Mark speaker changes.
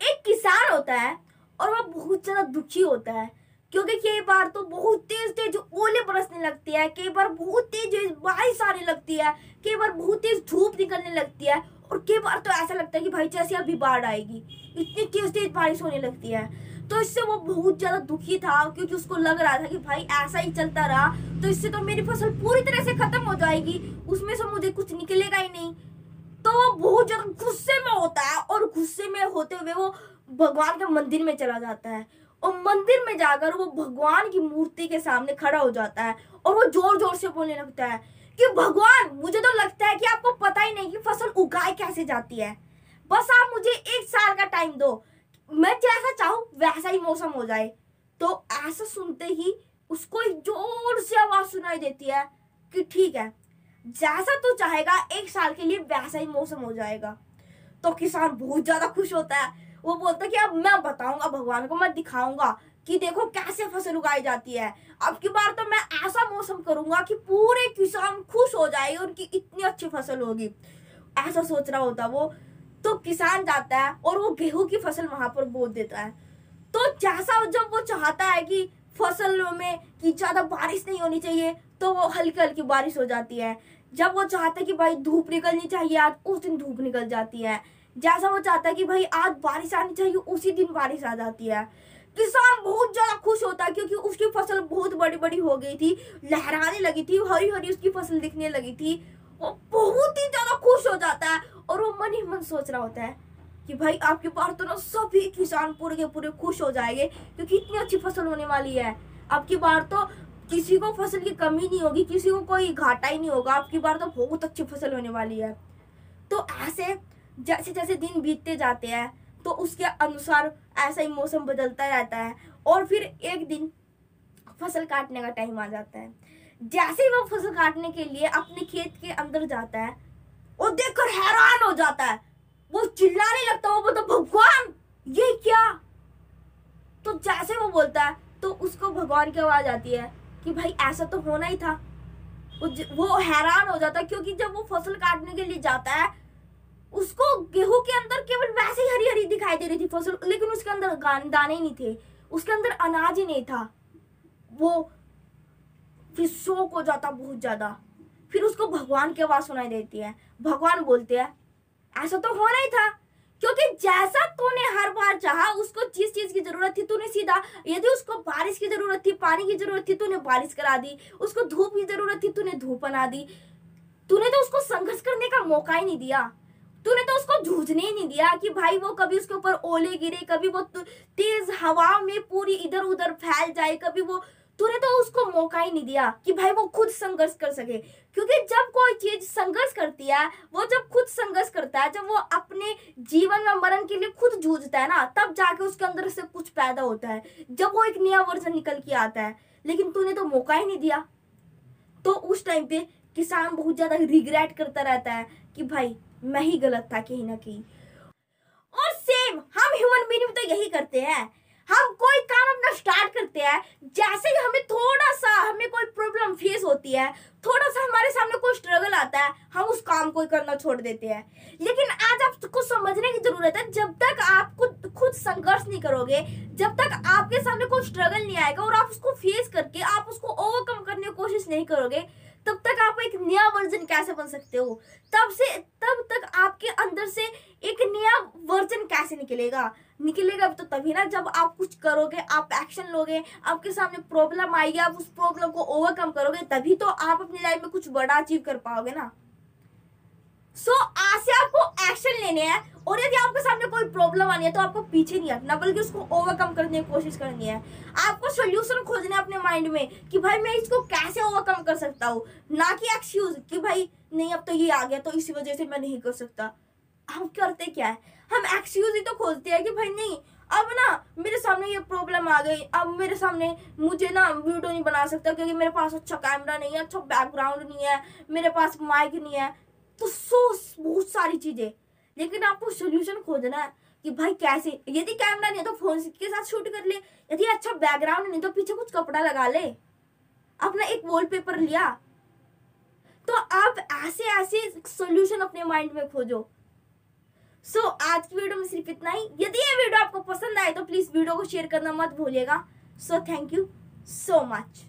Speaker 1: एक किसान होता है और वह बहुत ज़्यादा दुखी होता है, क्योंकि कई बार तो बहुत तेज तेज ओले बरसने लगती है, कई बार बहुत तेज बारिश आने लगती है, कई बार बहुत तेज धूप निकलने लगती है और कई बार तो ऐसा लगता है कि भाई जैसे अभी बाढ़ आएगी, इतनी तेज तेज बारिश होने लगती है। तो इससे वो बहुत ज़्यादा दुखी था, क्योंकि उसको लग रहा था कि भाई ऐसा ही चलता रहा तो इससे तो मेरी फ़सल पूरी तरह से खत्म हो जाएगी, उसमें से मुझे कुछ निकलेगा ही नहीं। तो वो बहुत ज़्यादा गुस्से में होता है और गुस्से में होते हुए वो भगवान के मंदिर में चला जाता है। और मंदिर में जाकर वो भगवान की मूर्ति के सामने खड़ा हो जाता है और वो ज़ोर ज़ोर से बोलने लगता है कि, भगवान, मुझे तो लगता है कि आपको पता ही नहीं कि फ़सल उगाई कैसे जाती है। बस आप मुझे एक साल का टाइम दो। मैं जैसा चाहूँ, वैसा ही मौसम हो जाए। तो ऐसा सुनते ही उसको एक ज़ोर से आवाज़ सुनाई देती है कि, ठीक है, जैसा तू चाहेगा, एक साल के लिए वैसा ही मौसम हो जाएगा। तो किसान बहुत ज़्यादा खुश होता है। वो बोलता है कि अब मैं बताऊँगा, भगवान को मैं दिखाऊँगा कि देखो कैसे फ़सल उगाई जाती है। अब की बार तो मैं ऐसा मौसम करूँगा कि पूरे किसान खुश हो जाए उनकी इतनी अच्छी फ़सल होगी। ऐसा सोच रहा होता वो। तो किसान जाता है और वो गेहूँ की फ़सल वहाँ पर बो देता है। तो जैसा जब वो चाहता है कि फ़सलों में कि ज़्यादा बारिश नहीं होनी चाहिए तो वो हल्की हल्की बारिश हो जाती है। जब वो चाहता है कि भाई धूप निकलनी चाहिए, आज उस दिन धूप निकल जाती है। जैसा वो चाहता है कि भाई आज बारिश आनी चाहिए, उसी दिन बारिश आ जाती है। किसान बहुत ज़्यादा खुश होता है क्योंकि उसकी फ़सल बहुत बड़ी बड़ी हो गई थी, लहराने लगी थी हरी हरी उसकी फ़सल दिखने लगी थी। वो बहुत ही ज़्यादा खुश हो जाता है और वो मन ही मन सोच रहा होता है कि भाई आपके पास तो ना सभी किसान पूरे के पूरे खुश हो जाएँगे क्योंकि इतनी अच्छी फ़सल होने वाली है। आपकी बार तो किसी को फ़सल की कमी नहीं होगी, किसी को कोई घाटा ही नहीं होगा। आपकी बार तो बहुत अच्छी फ़सल होने वाली है। तो ऐसे जैसे जैसे दिन बीतते जाते हैं तो उसके अनुसार ऐसा ही मौसम बदलता रहता है और फिर एक दिन फ़सल काटने का टाइम आ जाता है। जैसे ही वो फ़सल काटने के लिए अपने खेत के अंदर जाता है वो देखकर हैरान हो जाता है, वो चिल्लाने लगता है, वो बोलता भगवान, ये क्या? तो जैसे वो बोलता है तो उसको भगवान की आवाज़ आती है कि भाई ऐसा तो होना ही था। वो हैरान हो जाता है क्योंकि जब वो फ़सल काटने के लिए जाता है, उसको गेहूँ के अंदर केवल वैसे ही हरी हरी दिखाई दे रही थी फ़सल, लेकिन उसके अंदर दाने ही नहीं थे। उसके अंदर अनाज ही नहीं था। वो फिर शोक हो जाता बहुत ज़्यादा। फिर उसको भगवान की आवाज़ सुनाई देती है। भगवान बोलते हैं, ऐसा तो होना ही था। क्योंकि जैसा तूने हर बार चाहा, उसको जिस चीज़ की ज़रूरत थी तूने सीधा, यदि उसको बारिश की ज़रूरत थी, पानी की ज़रूरत थी, तूने बारिश करा दी, उसको धूप की ज़रूरत थी, तूने धूप बना दी। तूने तो उसको संघर्ष करने का मौका ही नहीं दिया। तूने तो उसको जूझने ही नहीं दिया कि भाई वो कभी उसके ऊपर ओले गिरे, कभी वो तेज हवा में पूरी इधर उधर फैल जाए, कभी वो तूने तो उसको मौका ही नहीं दिया कि भाई वो खुद संघर्ष कर सके। क्योंकि जब कोई चीज़ संघर्ष करती है, वो जब खुद संघर्ष करता है, जब वो अपने जीवन में मरण के लिए खुद जूझता है ना, तब जाके उसके अंदर से कुछ पैदा होता है। जब वो एक नया वर्जन निकल के आता है, लेकिन तूने तो मौका ही नहीं दिया। तो उस टाइम पे किसान बहुत ज़्यादा रिग्रेट करता रहता है कि भाई, मैं ही गलत था कहीं ना कहीं। और सेम हम ह्यूमन बीइंग तो यही करते हैं। हम कोई अपना स्टार्ट करते हैं, जैसे ही हमें थोड़ा सा हमें कोई प्रॉब्लम फेस होती है, थोड़ा सा हमारे सामने कोई स्ट्रगल आता है, हम उस काम को करना छोड़ देते हैं। लेकिन आज आपको समझने की ज़रूरत है, जब तक आप खुद खुद संघर्ष नहीं करोगे, जब तक आपके सामने कोई स्ट्रगल नहीं आएगा और आप उसको फेस करके आप उसको ओवरकम करने की कोशिश नहीं करोगे, तब तक आप एक नया वर्जन कैसे बन सकते हो? तब से, तब तक आपके अंदर से एक नया वर्जन कैसे निकलेगा? निकलेगा तो तभी ना जब आप कुछ करोगे आप एक्शन लोगे आपके सामने प्रॉब्लम आएगी आप उस प्रॉब्लम को ओवरकम करोगे तभी तो आप अपनी लाइफ में कुछ बड़ा अचीव कर पाओगे ना। सो so, आज से आपको एक्शन लेने हैं और यदि आपके सामने कोई प्रॉब्लम आनी है तो आपको पीछे नहीं हटना बल्कि उसको ओवरकम करने की कोशिश करनी है। आपको सोल्यूशन खोजना अपने माइंड में कि भाई मैं इसको कैसे ओवरकम कर सकता हूँ? ना कि एक्सक्यूज कि भाई नहीं अब तो ये आ गया तो इसी वजह से मैं नहीं कर सकता। हम करते क्या है? हम एक्सक्यूज ही तो खोजते हैं कि भाई नहीं, अब ना मेरे सामने ये प्रॉब्लम आ गई। अब मेरे सामने मुझे ना वीडियो नहीं बना सकता क्योंकि मेरे पास अच्छा कैमरा नहीं है अच्छा बैकग्राउंड नहीं है, मेरे पास माइक नहीं है। तो सो बहुत सारी चीज़ें। लेकिन आपको सोल्यूशन खोजना है कि भाई कैसे? यदि कैमरा नहीं है तो फ़ोन के साथ शूट कर ले। यदि अच्छा बैकग्राउंड नहीं तो पीछे कुछ कपड़ा लगा ले। अपना एक वॉलपेपर लिया। तो आप ऐसे ऐसे सोल्यूशन अपने माइंड में खोजो। सो so, आज की वीडियो में सिर्फ़ इतना ही। यदि ये वीडियो आपको पसंद आए तो प्लीज़ वीडियो को शेयर करना मत भूलिएगा। So thank you so much